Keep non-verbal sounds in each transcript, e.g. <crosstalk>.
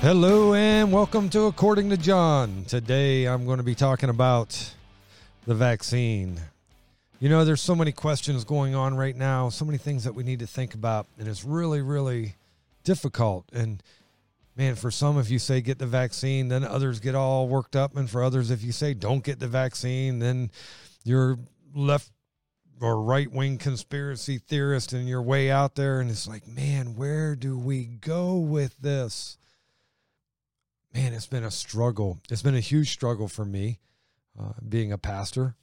Hello and welcome to According to John. Today I'm going to be talking about the vaccine. You know, there's so many questions going on right now, so many things that we need to think about, and it's really, really difficult. And man, for some, if you say get the vaccine, then others get all worked up. And for others, if you say don't get the vaccine, then you're left or right wing conspiracy theorist and you're way out there. And it's like, man, where do we go with this? Man, it's been a struggle. It's been a huge struggle for me, uh, being a pastor,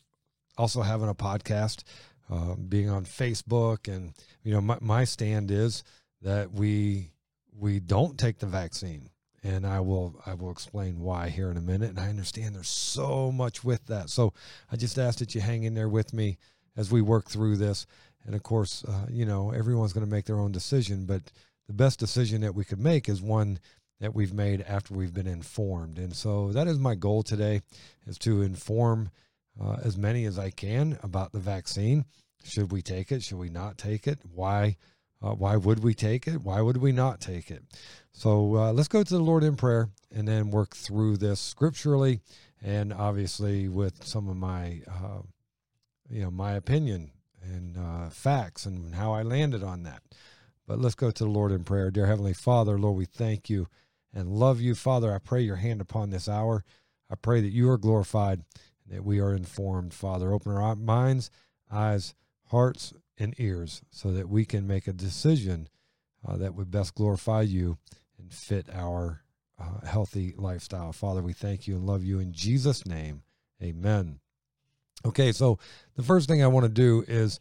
also having a podcast, uh, being on Facebook, and you know, my, my stand is that we we don't take the vaccine, and I will I will explain why here in a minute. And I understand there's so much with that, so I just ask that you hang in there with me as we work through this. And of course, uh, you know, everyone's going to make their own decision, but the best decision that we could make is one that we've made after we've been informed. And so that is my goal today is to inform uh, as many as I can about the vaccine. Should we take it? Should we not take it? Why? Uh, why would we take it? Why would we not take it? So uh, let's go to the Lord in prayer and then work through this scripturally and obviously with some of my, uh, you know, my opinion and uh, facts and how I landed on that. But let's go to the Lord in prayer. Dear Heavenly Father, Lord, we thank you and love you. Father, I pray your hand upon this hour. I pray that you are glorified and that we are informed. Father, open our minds, eyes, hearts, and ears so that we can make a decision uh, that would best glorify you and fit our uh, healthy lifestyle. Father, we thank you and love you in Jesus' name. Amen. Okay, so the first thing I want to do is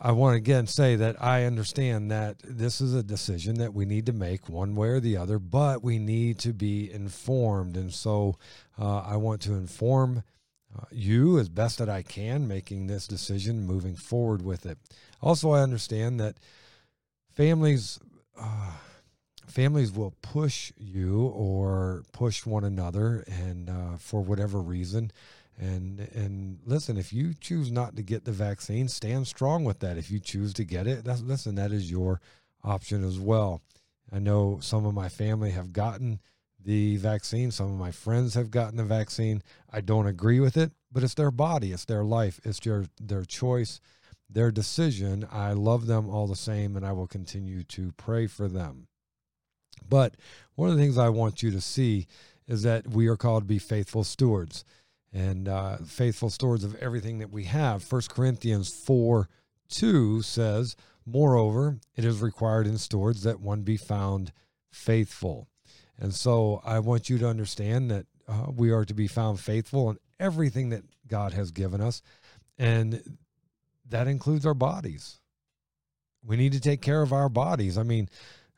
I want to again say that I understand that this is a decision that we need to make one way or the other, but we need to be informed. And so uh, I want to inform uh, you as best that I can, making this decision, moving forward with it. Also, I understand that families. Uh, families will push you or push one another and uh, for whatever reason and and listen, if you choose not to get the vaccine, stand strong with that. If you choose to get it, that's listen, that is your option as well. I know some of my family have gotten the vaccine. Some of my friends have gotten the vaccine. I don't agree with it, but it's their body, it's their life, it's their their choice, their decision. I love them all the same, and I will continue to pray for them. But one of the things I want you to see is that we are called to be faithful stewards and uh, faithful stewards of everything that we have. First Corinthians 4 2 says, Moreover, it is required in stewards that one be found faithful. And so I want you to understand that uh, we are to be found faithful in everything that God has given us. And that includes our bodies. We need to take care of our bodies. I mean,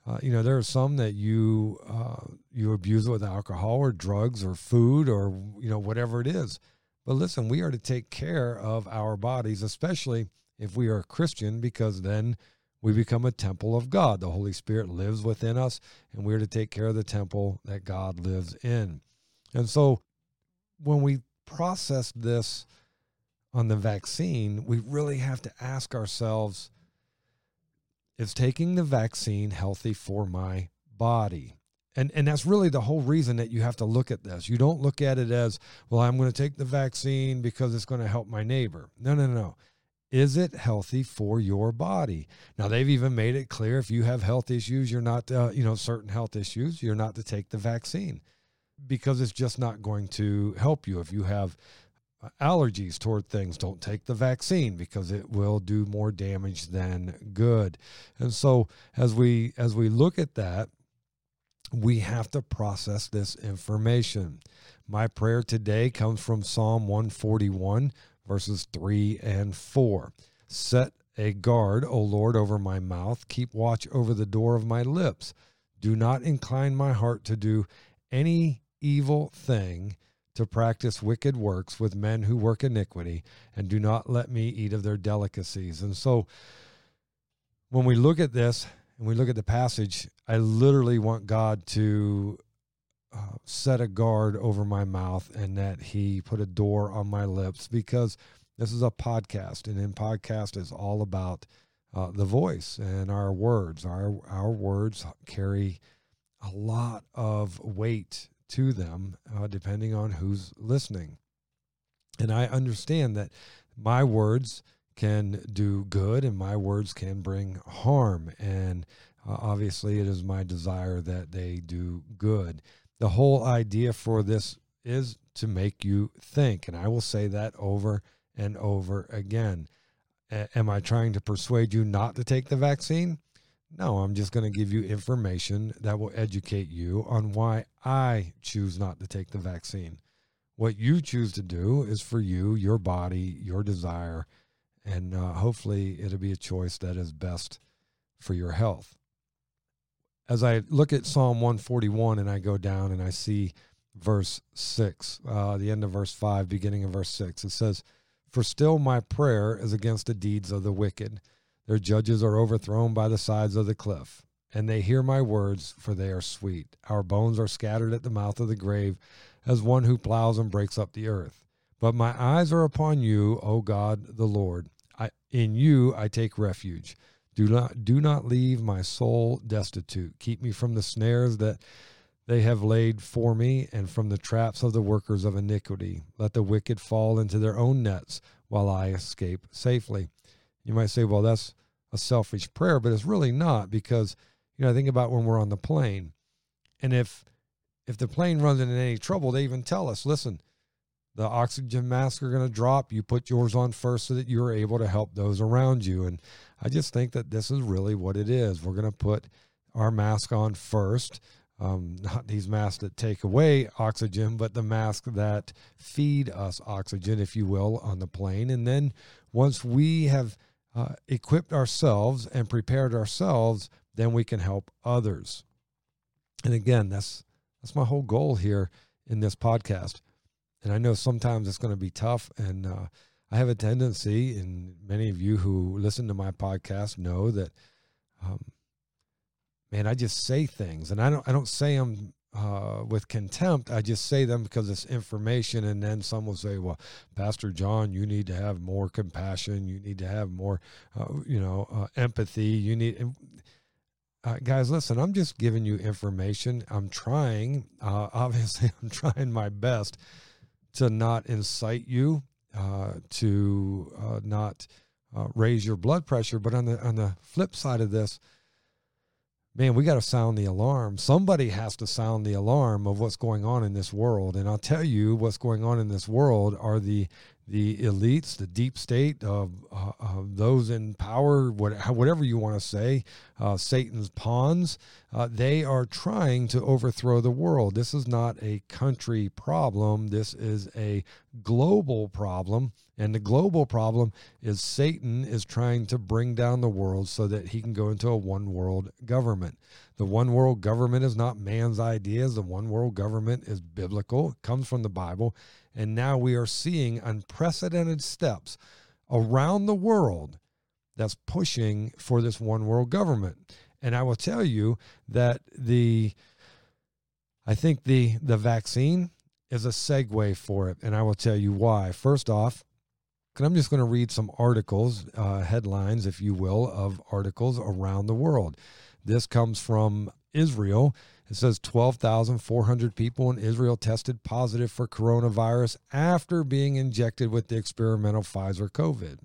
uh, you know, there are some that you uh, you abuse it with alcohol or drugs or food or you know whatever it is. But listen, we are to take care of our bodies, especially if we are a Christian, because then we become a temple of God. The Holy Spirit lives within us, and we're to take care of the temple that God lives in. And so, when we process this on the vaccine, we really have to ask ourselves is taking the vaccine healthy for my body? And, and that's really the whole reason that you have to look at this. You don't look at it as, well, I'm going to take the vaccine because it's going to help my neighbor. No, no, no. Is it healthy for your body? Now, they've even made it clear if you have health issues, you're not, uh, you know, certain health issues, you're not to take the vaccine because it's just not going to help you. If you have allergies toward things. Don't take the vaccine because it will do more damage than good. And so as we as we look at that, we have to process this information. My prayer today comes from Psalm 141 verses 3 and 4. Set a guard, O Lord, over my mouth, keep watch over the door of my lips. Do not incline my heart to do any evil thing to practice wicked works with men who work iniquity, and do not let me eat of their delicacies. And so, when we look at this and we look at the passage, I literally want God to uh, set a guard over my mouth and that He put a door on my lips because this is a podcast, and in podcast is all about uh, the voice and our words. Our our words carry a lot of weight to them, uh, depending on who's listening. And I understand that my words can do good and my words can bring harm. And uh, obviously, it is my desire that they do good. The whole idea for this is to make you think. And I will say that over and over again. A- am I trying to persuade you not to take the vaccine? No, I'm just going to give you information that will educate you on why I choose not to take the vaccine. What you choose to do is for you, your body, your desire, and uh, hopefully it'll be a choice that is best for your health. As I look at Psalm 141 and I go down and I see verse 6, uh, the end of verse 5, beginning of verse 6, it says, For still my prayer is against the deeds of the wicked their judges are overthrown by the sides of the cliff, and they hear my words, for they are sweet. Our bones are scattered at the mouth of the grave, as one who plows and breaks up the earth. But my eyes are upon you, O God the Lord. I, in you I take refuge. Do not do not leave my soul destitute. Keep me from the snares that they have laid for me, and from the traps of the workers of iniquity. Let the wicked fall into their own nets, while I escape safely. You might say, well, that's a selfish prayer, but it's really not because, you know, I think about when we're on the plane. And if if the plane runs into any trouble, they even tell us, listen, the oxygen masks are going to drop. You put yours on first so that you're able to help those around you. And I just think that this is really what it is. We're going to put our mask on first. Um, <laughs> not these masks that take away oxygen, but the masks that feed us oxygen, if you will, on the plane. And then once we have uh, equipped ourselves and prepared ourselves, then we can help others. And again, that's that's my whole goal here in this podcast. And I know sometimes it's going to be tough, and uh, I have a tendency, and many of you who listen to my podcast know that, um, man, I just say things, and I don't I don't say them uh, with contempt. I just say them because it's information. And then some will say, well, Pastor John, you need to have more compassion. You need to have more, uh, you know, uh, empathy. You need, uh, guys, listen, I'm just giving you information. I'm trying, uh, <laughs> obviously, I'm trying my best to not incite you, uh, to not raise your blood pressure. But on the, on the flip side of this, man, we got to sound the alarm. Somebody has to sound the alarm of what's going on in this world. And I'll tell you what's going on in this world are the the elites, the deep state of, uh, of those in power, what, whatever you want to say, uh, Satan's pawns, uh, they are trying to overthrow the world. This is not a country problem. This is a global problem. And the global problem is Satan is trying to bring down the world so that he can go into a one world government. The one world government is not man's ideas. The one world government is biblical, it comes from the Bible. And now we are seeing unprecedented steps around the world that's pushing for this one world government. And I will tell you that the I think the the vaccine is a segue for it, and I will tell you why. First off, and I'm just going to read some articles, uh, headlines, if you will, of articles around the world. This comes from Israel. It says 12,400 people in Israel tested positive for coronavirus after being injected with the experimental Pfizer COVID.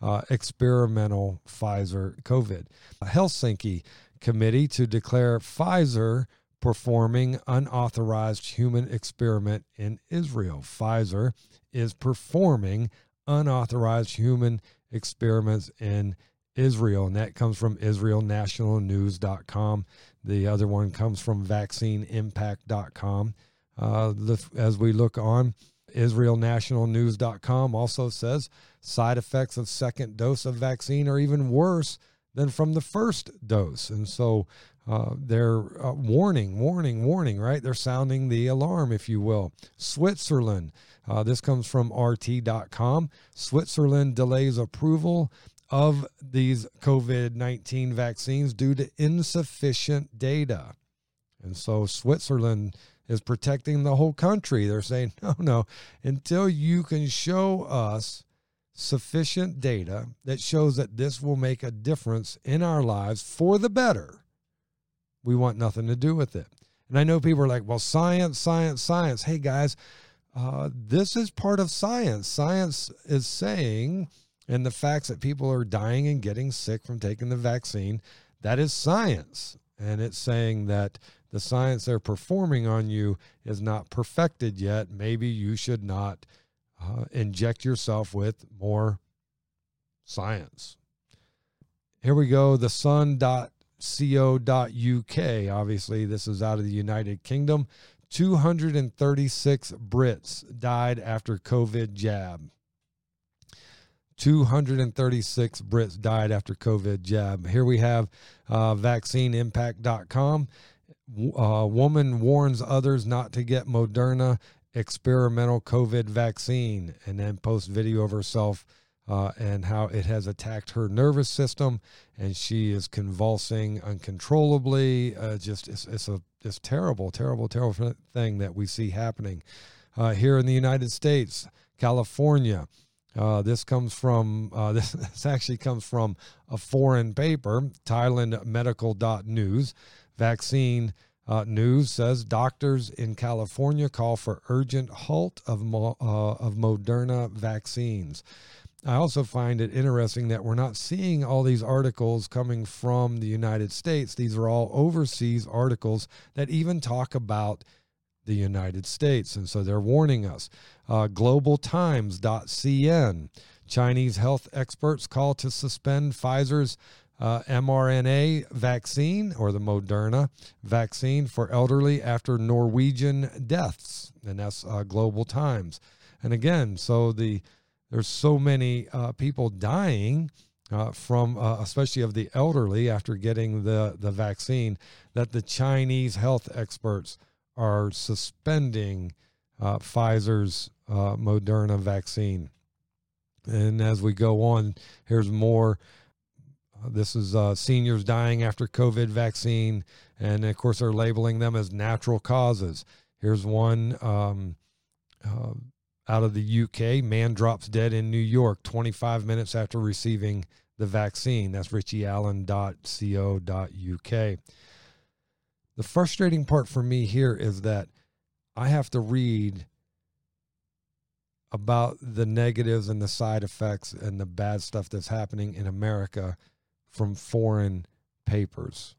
Uh, experimental Pfizer COVID. A Helsinki committee to declare Pfizer performing unauthorized human experiment in Israel. Pfizer is performing unauthorized human experiments in Israel, and that comes from IsraelNationalNews.com. The other one comes from VaccineImpact.com. Uh, as we look on, IsraelNationalNews.com also says side effects of second dose of vaccine are even worse than from the first dose, and so uh, they're uh, warning, warning, warning. Right? They're sounding the alarm, if you will. Switzerland. Uh, this comes from RT.com. Switzerland delays approval of these COVID 19 vaccines due to insufficient data. And so Switzerland is protecting the whole country. They're saying, <laughs> no, no, until you can show us sufficient data that shows that this will make a difference in our lives for the better, we want nothing to do with it. And I know people are like, well, science, science, science. Hey, guys, uh, this is part of science. Science is saying, and the facts that people are dying and getting sick from taking the vaccine, that is science. And it's saying that the science they're performing on you is not perfected yet. Maybe you should not uh, inject yourself with more science. Here we go. The sun.co.uk. Obviously, this is out of the United Kingdom. 236 Brits died after COVID jab. 236 Brits died after COVID jab. Here we have uh, vaccineimpact.com. Uh, woman warns others not to get Moderna experimental COVID vaccine and then post video of herself uh, and how it has attacked her nervous system and she is convulsing uncontrollably. Uh, just it's, it's a it's terrible, terrible, terrible thing that we see happening uh, here in the United States, California. Uh, this comes from uh, this, <laughs> this actually comes from a foreign paper, Thailand Medical.news. Vaccine uh, news says doctors in California call for urgent halt of uh, of Moderna vaccines. I also find it interesting that we're not seeing all these articles coming from the United States. These are all overseas articles that even talk about the United States. And so they're warning us. Uh, GlobalTimes.cn Chinese health experts call to suspend Pfizer's uh, mRNA vaccine or the Moderna vaccine for elderly after Norwegian deaths. And that's uh, Global Times. And again, so the there's so many uh, people dying uh, from, uh, especially of the elderly after getting the, the vaccine, that the Chinese health experts are suspending uh, Pfizer's uh, Moderna vaccine. And as we go on, here's more. Uh, this is seniors dying after COVID vaccine. And of course, they're labeling them as natural causes. Here's one. Um, out of the UK. Man drops dead in New York 25 minutes after receiving the vaccine. That's richieallen.co.uk. The frustrating part for me here is that I have to read about the negatives and the side effects and the bad stuff that's happening in America from foreign papers.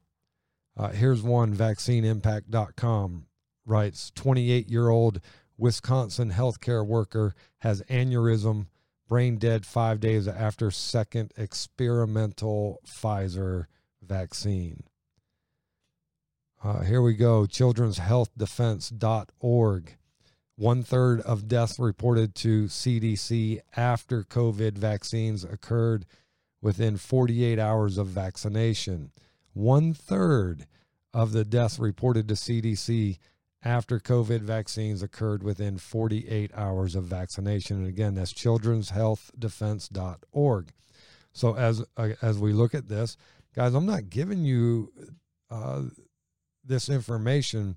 Uh, here's one vaccineimpact.com writes 28 year old Wisconsin healthcare worker has aneurysm, brain dead five days after second experimental Pfizer vaccine. Uh, here we go children'shealthdefense.org. One third of deaths reported to CDC after COVID vaccines occurred within 48 hours of vaccination. One third of the deaths reported to CDC after COVID vaccines occurred within 48 hours of vaccination. And again, that's children'shealthdefense.org. So as uh, as we look at this, guys, I'm not giving you uh, this information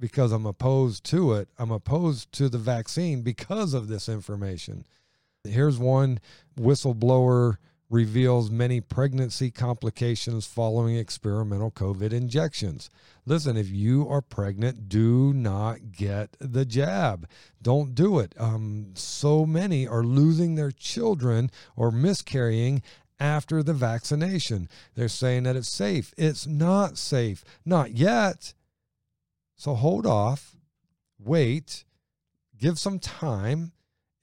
because I'm opposed to it. I'm opposed to the vaccine because of this information. Here's one whistleblower reveals many pregnancy complications following experimental COVID injections. Listen, if you are pregnant, do not get the jab. Don't do it. Um, so many are losing their children or miscarrying after the vaccination. They're saying that it's safe. It's not safe. Not yet. So hold off, wait, give some time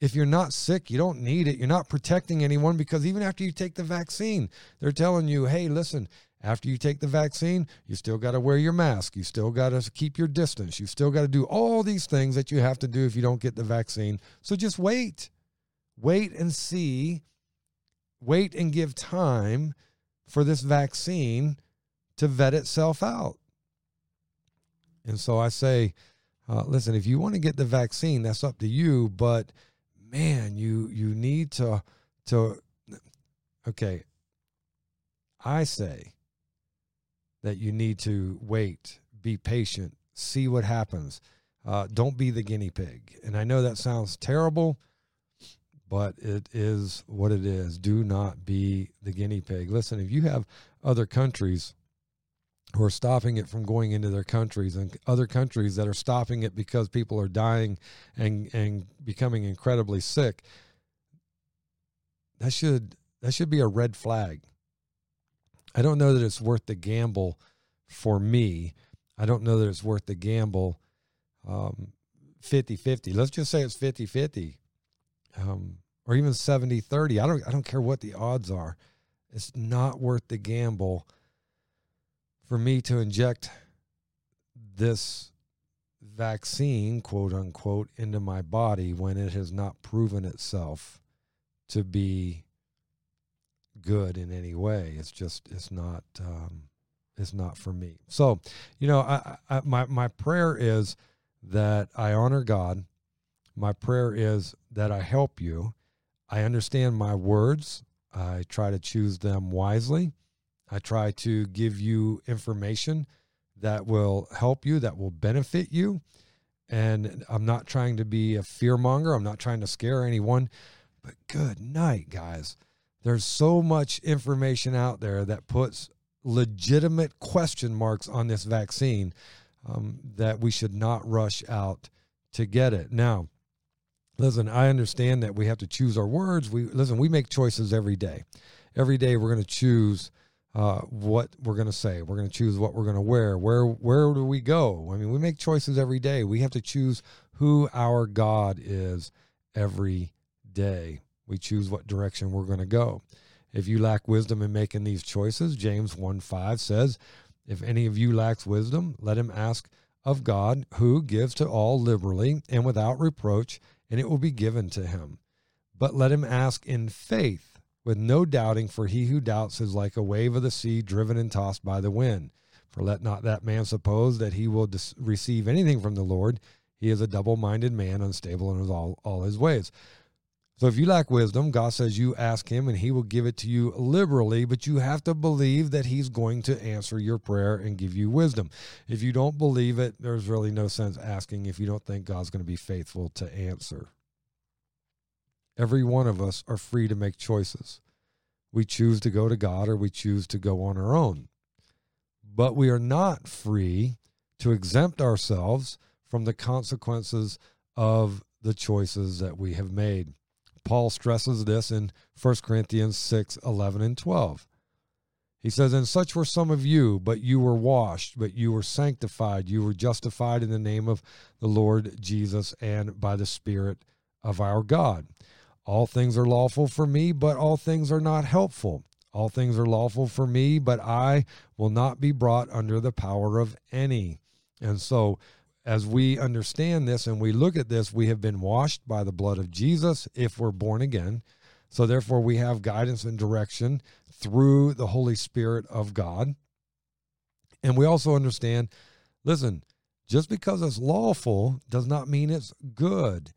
if you're not sick, you don't need it. You're not protecting anyone because even after you take the vaccine, they're telling you, hey, listen, after you take the vaccine, you still got to wear your mask. You still got to keep your distance. You still got to do all these things that you have to do if you don't get the vaccine. So just wait. Wait and see. Wait and give time for this vaccine to vet itself out. And so I say, uh, listen, if you want to get the vaccine, that's up to you. But man, you you need to to okay. I say that you need to wait, be patient, see what happens. Uh, don't be the guinea pig. And I know that sounds terrible, but it is what it is. Do not be the guinea pig. Listen, if you have other countries who are stopping it from going into their countries and other countries that are stopping it because people are dying and and becoming incredibly sick that should that should be a red flag i don't know that it's worth the gamble for me i don't know that it's worth the gamble um 50 50 let's just say it's 50 50 um, or even 70 30 i don't i don't care what the odds are it's not worth the gamble for me to inject this vaccine, quote unquote, into my body when it has not proven itself to be good in any way. It's just it's not um, it's not for me. So, you know, I, I, my my prayer is that I honor God. My prayer is that I help you. I understand my words. I try to choose them wisely. I try to give you information that will help you, that will benefit you. And I'm not trying to be a fear monger. I'm not trying to scare anyone. But good night, guys. There's so much information out there that puts legitimate question marks on this vaccine um, that we should not rush out to get it. Now, listen, I understand that we have to choose our words. We listen, we make choices every day. Every day we're going to choose uh, what we're going to say. We're going to choose what we're going to wear. Where where do we go? I mean, we make choices every day. We have to choose who our God is every day. We choose what direction we're going to go. If you lack wisdom in making these choices, James 1 5 says, If any of you lacks wisdom, let him ask of God, who gives to all liberally and without reproach, and it will be given to him. But let him ask in faith with no doubting, for he who doubts is like a wave of the sea driven and tossed by the wind. For let not that man suppose that he will receive anything from the Lord. He is a double minded man, unstable in all, all his ways. So if you lack wisdom, God says you ask him and he will give it to you liberally, but you have to believe that he's going to answer your prayer and give you wisdom. If you don't believe it, there's really no sense asking if you don't think God's going to be faithful to answer. Every one of us are free to make choices. We choose to go to God or we choose to go on our own. But we are not free to exempt ourselves from the consequences of the choices that we have made. Paul stresses this in 1 Corinthians 6 11 and 12. He says, And such were some of you, but you were washed, but you were sanctified, you were justified in the name of the Lord Jesus and by the Spirit of our God. All things are lawful for me, but all things are not helpful. All things are lawful for me, but I will not be brought under the power of any. And so, as we understand this and we look at this, we have been washed by the blood of Jesus if we're born again. So, therefore, we have guidance and direction through the Holy Spirit of God. And we also understand listen, just because it's lawful does not mean it's good.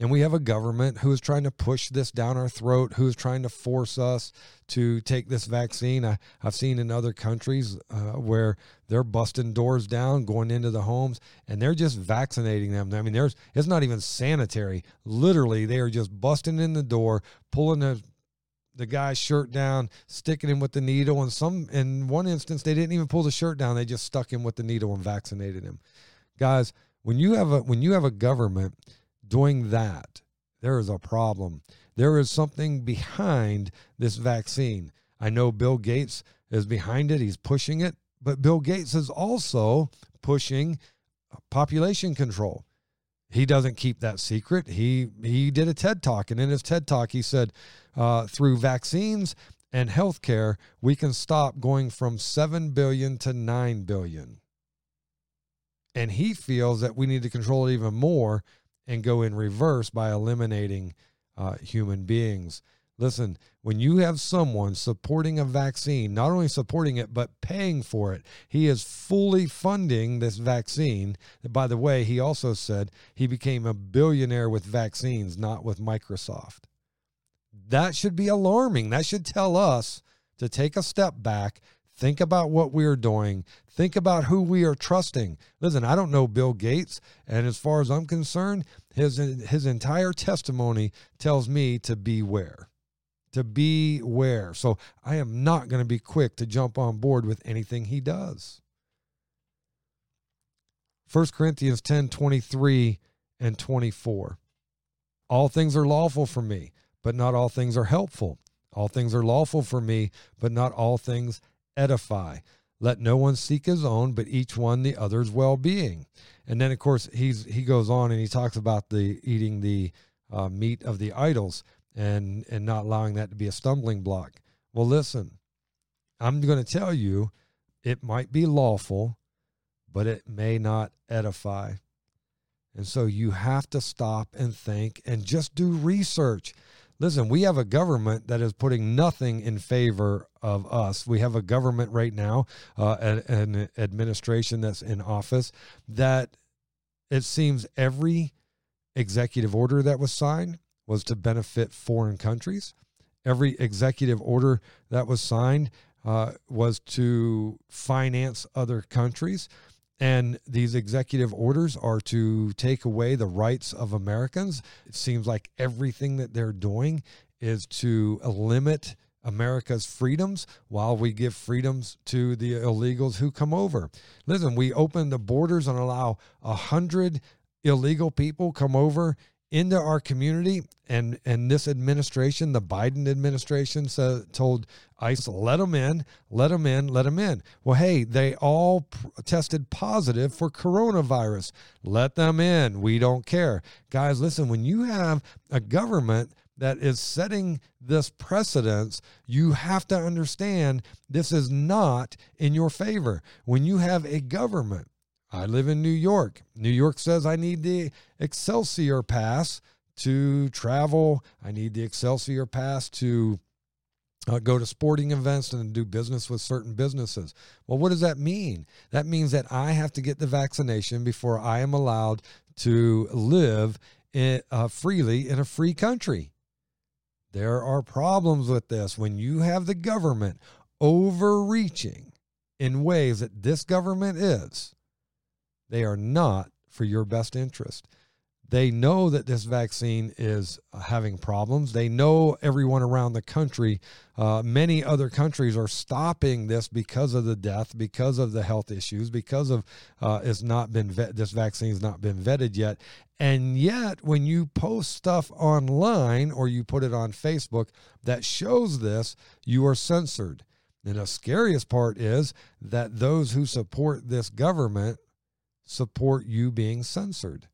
And we have a government who is trying to push this down our throat, who is trying to force us to take this vaccine. I, have seen in other countries uh, where they're busting doors down, going into the homes, and they're just vaccinating them. I mean, there's it's not even sanitary. Literally, they are just busting in the door, pulling the the guy's shirt down, sticking him with the needle. And some, in one instance, they didn't even pull the shirt down; they just stuck him with the needle and vaccinated him. Guys, when you have a when you have a government doing that, there is a problem. There is something behind this vaccine. I know Bill Gates is behind it, he's pushing it, but Bill Gates is also pushing population control. He doesn't keep that secret. He he did a TED talk, and in his TED talk, he said, uh, through vaccines and healthcare, we can stop going from seven billion to nine billion. And he feels that we need to control it even more and go in reverse by eliminating uh, human beings. Listen, when you have someone supporting a vaccine, not only supporting it, but paying for it, he is fully funding this vaccine. By the way, he also said he became a billionaire with vaccines, not with Microsoft. That should be alarming. That should tell us to take a step back Think about what we are doing. Think about who we are trusting. Listen, I don't know Bill Gates, and as far as I'm concerned, his his entire testimony tells me to beware. To beware. So I am not going to be quick to jump on board with anything he does. 1 Corinthians 10 23 and 24. All things are lawful for me, but not all things are helpful. All things are lawful for me, but not all things edify. Let no one seek his own, but each one the other's well being. And then, of course, he's he goes on and he talks about the eating the uh, meat of the idols and and not allowing that to be a stumbling block. Well, listen, I'm going to tell you, it might be lawful, but it may not edify. And so you have to stop and think and just do research. Listen, we have a government that is putting nothing in favor of us. We have a government right now, uh, an, an administration that's in office that it seems every executive order that was signed was to benefit foreign countries. Every executive order that was signed uh, was to finance other countries. And these executive orders are to take away the rights of Americans. It seems like everything that they're doing is to limit America's freedoms while we give freedoms to the illegals who come over. Listen, we open the borders and allow a hundred illegal people come over into our community and and this administration the biden administration said, told ice let them in let them in let them in. Well hey they all tested positive for coronavirus. Let them in. We don't care. Guys listen when you have a government that is setting this precedence, you have to understand this is not in your favor. When you have a government I live in New York. New York says I need the Excelsior pass to travel. I need the Excelsior pass to uh, go to sporting events and do business with certain businesses. Well, what does that mean? That means that I have to get the vaccination before I am allowed to live in, uh, freely in a free country. There are problems with this when you have the government overreaching in ways that this government is they are not for your best interest. They know that this vaccine is uh, having problems. They know everyone around the country, uh, many other countries are stopping this because of the death, because of the health issues, because of uh, it's not been vet- this vaccine has not been vetted yet. And yet, when you post stuff online or you put it on Facebook that shows this, you are censored. And the scariest part is that those who support this government support you being censored.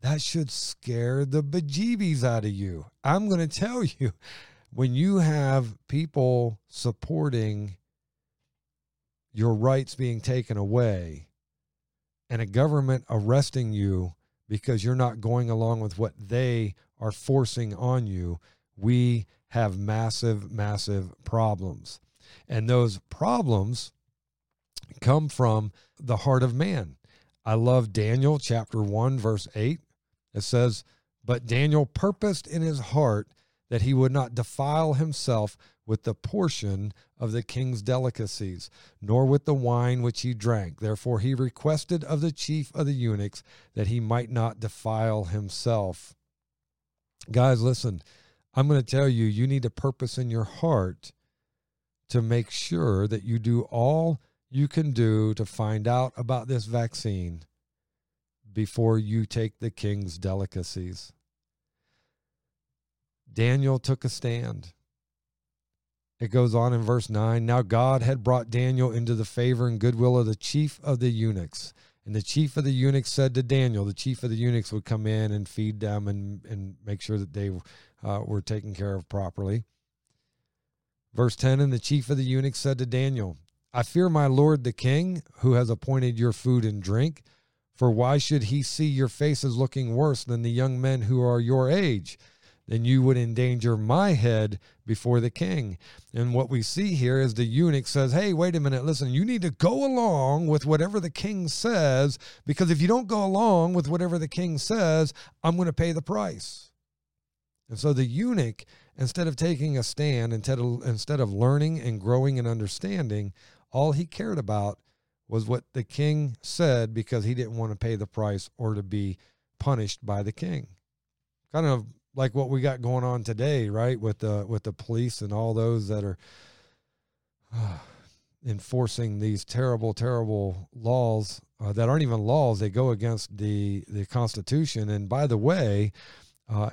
That should scare the bejeebies out of you. I'm going <laughs> to tell you when you have people supporting your rights being taken away and a government arresting you because you're not going along with what they are forcing on you, we have massive, massive problems. And those problems come from the heart of man. I love Daniel chapter 1, verse 8. It says, But Daniel purposed in his heart that he would not defile himself with the portion of the king's delicacies, nor with the wine which he drank. Therefore he requested of the chief of the eunuchs that he might not defile himself. Guys, listen, I'm going to tell you, you need a purpose in your heart to make sure that you do all you can do to find out about this vaccine before you take the king's delicacies. Daniel took a stand. It goes on in verse 9 Now God had brought Daniel into the favor and goodwill of the chief of the eunuchs. And the chief of the eunuchs said to Daniel, the chief of the eunuchs would come in and feed them and, and make sure that they uh, were taken care of properly. Verse 10 And the chief of the eunuchs said to Daniel, I fear my lord the king, who has appointed your food and drink. For why should he see your faces looking worse than the young men who are your age? Then you would endanger my head before the king. And what we see here is the eunuch says, Hey, wait a minute, listen, you need to go along with whatever the king says, because if you don't go along with whatever the king says, I'm going to pay the price. And so the eunuch, instead of taking a stand, instead of, instead of learning and growing and understanding, all he cared about was what the king said because he didn't want to pay the price or to be punished by the king. Kind of like what we got going on today, right? With the with the police and all those that are <sighs> enforcing these terrible, terrible laws uh, that aren't even laws. They go against the the Constitution. And by the way, uh,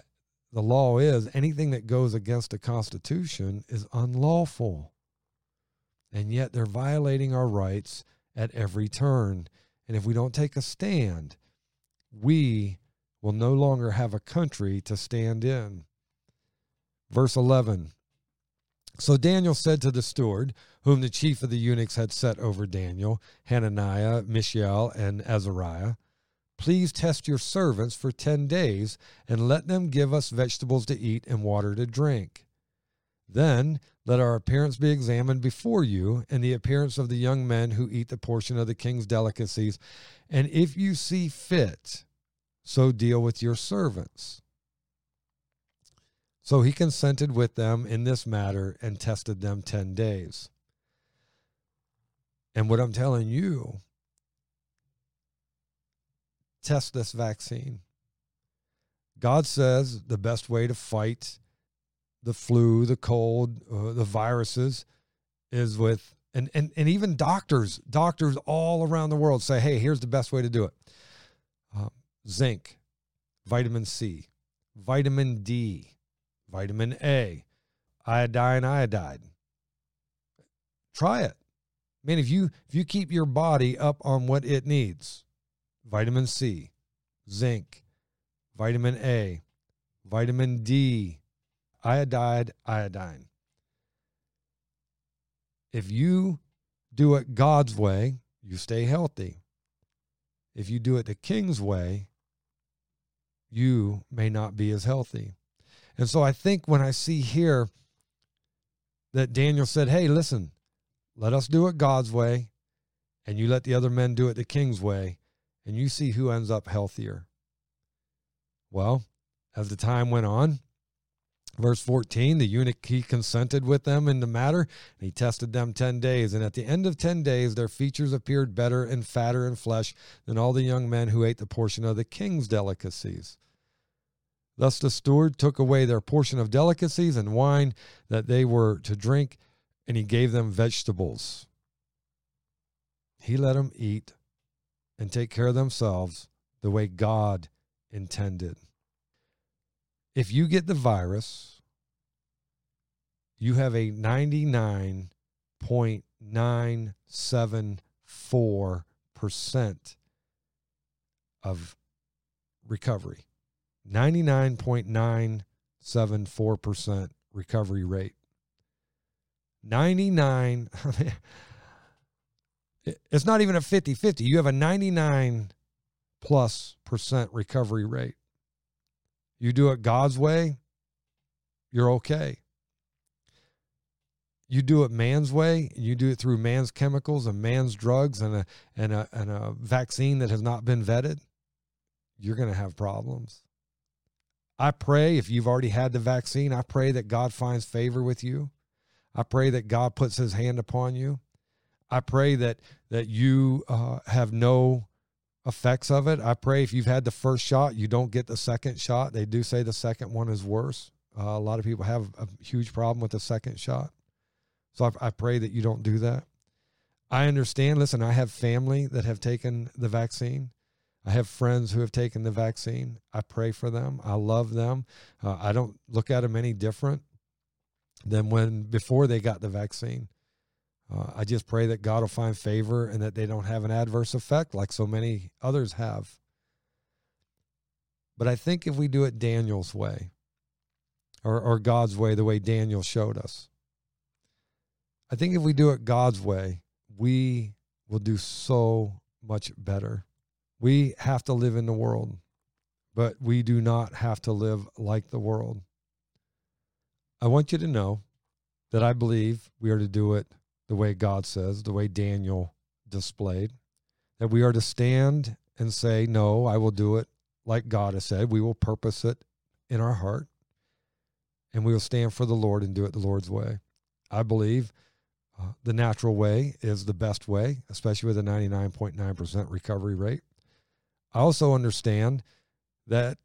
the law is anything that goes against the Constitution is unlawful. And yet they're violating our rights at every turn. And if we don't take a stand, we will no longer have a country to stand in. Verse 11 So Daniel said to the steward, whom the chief of the eunuchs had set over Daniel, Hananiah, Mishael, and Azariah, Please test your servants for ten days, and let them give us vegetables to eat and water to drink. Then let our appearance be examined before you, and the appearance of the young men who eat the portion of the king's delicacies. And if you see fit, so deal with your servants. So he consented with them in this matter and tested them 10 days. And what I'm telling you, test this vaccine. God says the best way to fight the flu, the cold, uh, the viruses is with and, and and even doctors, doctors all around the world say, "Hey, here's the best way to do it: uh, zinc, vitamin C, vitamin D, vitamin A, iodine, iodide. Try it, man. If you if you keep your body up on what it needs, vitamin C, zinc, vitamin A, vitamin D, iodide, iodine. If you do it God's way, you stay healthy. If you do it the king's way, you may not be as healthy. And so I think when I see here that Daniel said, Hey, listen, let us do it God's way, and you let the other men do it the king's way, and you see who ends up healthier. Well, as the time went on, Verse 14, the eunuch, he consented with them in the matter, he tested them 10 days. And at the end of 10 days, their features appeared better and fatter in flesh than all the young men who ate the portion of the king's delicacies. Thus the steward took away their portion of delicacies and wine that they were to drink, and he gave them vegetables. He let them eat and take care of themselves the way God intended if you get the virus, you have a 99.974% of recovery. 99.974% recovery rate. 99 <laughs> it's not even a 50-50. You have a 99 plus percent recovery rate. You do it God's way, you're okay. You do it man's way, you do it through man's chemicals and man's drugs and a and a and a vaccine that has not been vetted, you're going to have problems. I pray if you've already had the vaccine, I pray that God finds favor with you. I pray that God puts his hand upon you. I pray that that you uh, have no effects of it. I pray if you've had the first shot, you don't get the second shot. They do say the second one is worse. Uh, a lot of people have a huge problem with the second shot. So I, I pray that you don't do that. I understand. Listen, I have family that have taken the vaccine. I have friends who have taken the vaccine. I pray for them. I love them. Uh, I don't look at them any different than when before they got the vaccine. Uh, I just pray that God will find favor and that they don't have an adverse effect like so many others have. But I think if we do it Daniel's way or, or God's way, the way Daniel showed us, I think if we do it God's way, we will do so much better. We have to live in the world, but we do not have to live like the world. I want you to know that I believe we are to do it the way God says, the way Daniel displayed, that we are to stand and say, No, I will do it like God has said. We will purpose it in our heart, and we will stand for the Lord and do it the Lord's way. I believe uh, the natural way is the best way, especially with a 99.9% recovery rate. I also understand that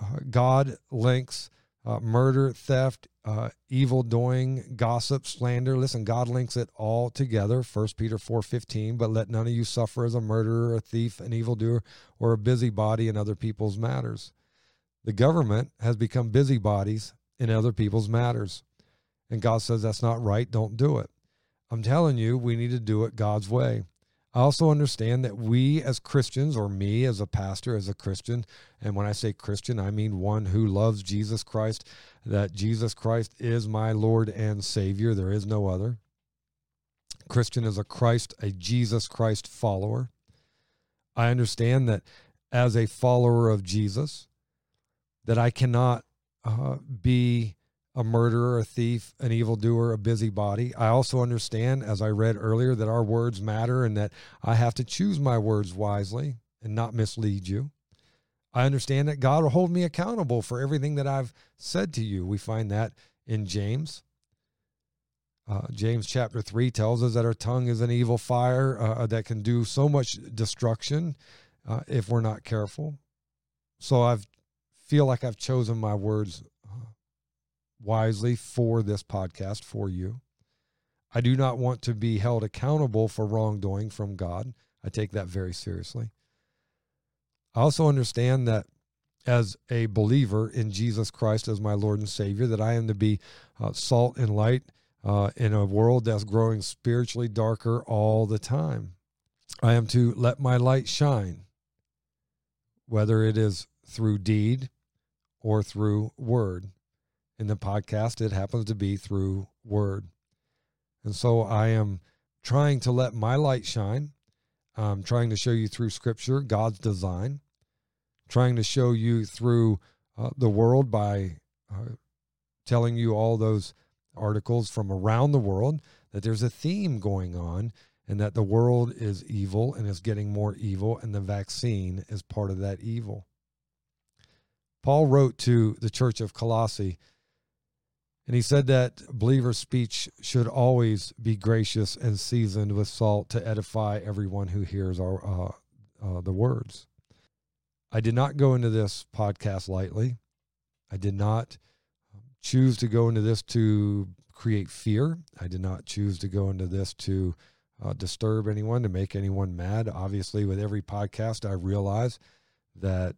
uh, God links uh, murder, theft, uh, evil doing, gossip, slander. Listen, God links it all together. 1 Peter 4:15, but let none of you suffer as a murderer, a thief, an evildoer, or a busybody in other people's matters. The government has become busybodies in other people's matters. And God says that's not right, don't do it. I'm telling you, we need to do it God's way. I also understand that we as Christians, or me as a pastor, as a Christian, and when I say Christian, I mean one who loves Jesus Christ, that Jesus Christ is my Lord and Savior. There is no other. Christian is a Christ, a Jesus Christ follower. I understand that as a follower of Jesus, that I cannot uh, be a murderer, a thief, an evildoer, a busybody. I also understand, as I read earlier, that our words matter and that I have to choose my words wisely and not mislead you. I understand that God will hold me accountable for everything that I've said to you. We find that in James. Uh, James chapter 3 tells us that our tongue is an evil fire uh, that can do so much destruction uh, if we're not careful. So I feel like I've chosen my words wisely for this podcast for you. I do not want to be held accountable for wrongdoing from God. I take that very seriously. I also understand that as a believer in Jesus Christ as my Lord and Savior, that I am to be uh, salt and light uh, in a world that's growing spiritually darker all the time. I am to let my light shine, whether it is through deed or through word in the podcast, it happens to be through word. And so I am trying to let my light shine. I'm trying to show you through scripture God's design, trying to show you through uh, the world by uh, telling you all those articles from around the world that there's a theme going on and that the world is evil and is getting more evil, and the vaccine is part of that evil. Paul wrote to the church of Colossae and he said that believer's speech should always be gracious and seasoned with salt to edify everyone who hears our uh, uh, the words. I did not go into this podcast lightly. I did not choose to go into this to create fear. I did not choose to go into this to uh, disturb anyone, to make anyone mad. Obviously, with every podcast, I realize that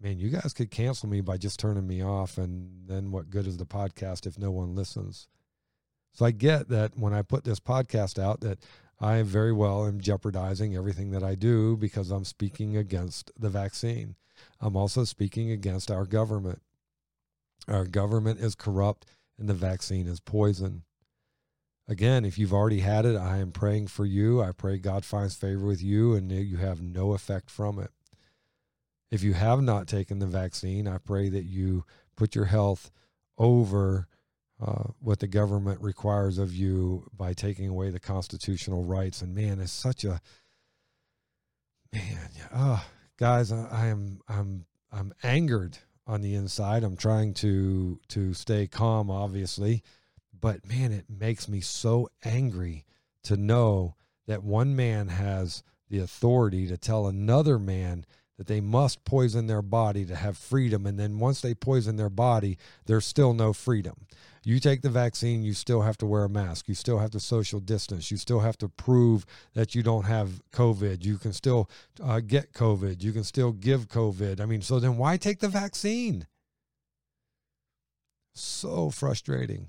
man, you guys could cancel me by just turning me off, and then what good is the podcast if no one listens? So I get that when I put this podcast out, that I very well am jeopardizing everything that I do because I'm speaking against the vaccine. I'm also speaking against our government. Our government is corrupt and the vaccine is poison. Again, if you've already had it, I am praying for you. I pray God finds favor with you and you have no effect from it. If you have not taken the vaccine, I pray that you put your health over uh, what the government requires of you by taking away the constitutional rights. And man, it's such a man. Oh, guys, I, I am I'm I'm angered on the inside. I'm trying to to stay calm, obviously, but man, it makes me so angry to know that one man has the authority to tell another man that they must poison their body to have freedom. And then once they poison their body, there's still no freedom. You take the vaccine, you still have to wear a mask. You still have to social distance. You still have to prove that you don't have COVID. You can still uh, get COVID. You can still give COVID. I mean, so then why take the vaccine? So frustrating.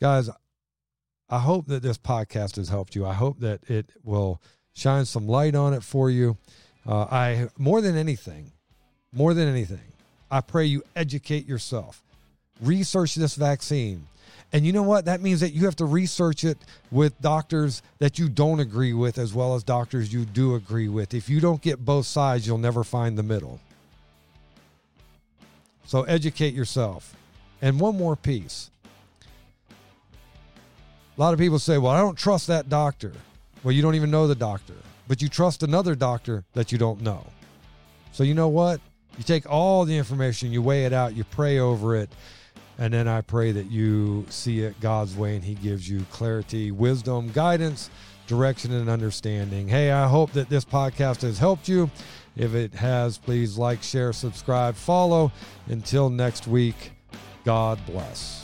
Guys, I hope that this podcast has helped you. I hope that it will shine some light on it for you. Uh, I more than anything, more than anything, I pray you educate yourself, research this vaccine. And you know what? That means that you have to research it with doctors that you don't agree with as well as doctors you do agree with. If you don't get both sides, you'll never find the middle. So educate yourself. And one more piece. A lot of people say, well, I don't trust that doctor. Well, you don't even know the doctor but you trust another doctor that you don't know. So, you know what? You take all the information, you weigh it out, you pray over it, and then I pray that you see it God's way and He gives you clarity, wisdom, guidance, direction, and understanding. Hey, I hope that this podcast has helped you. If it has, please like, share, subscribe, follow. Until next week, God bless.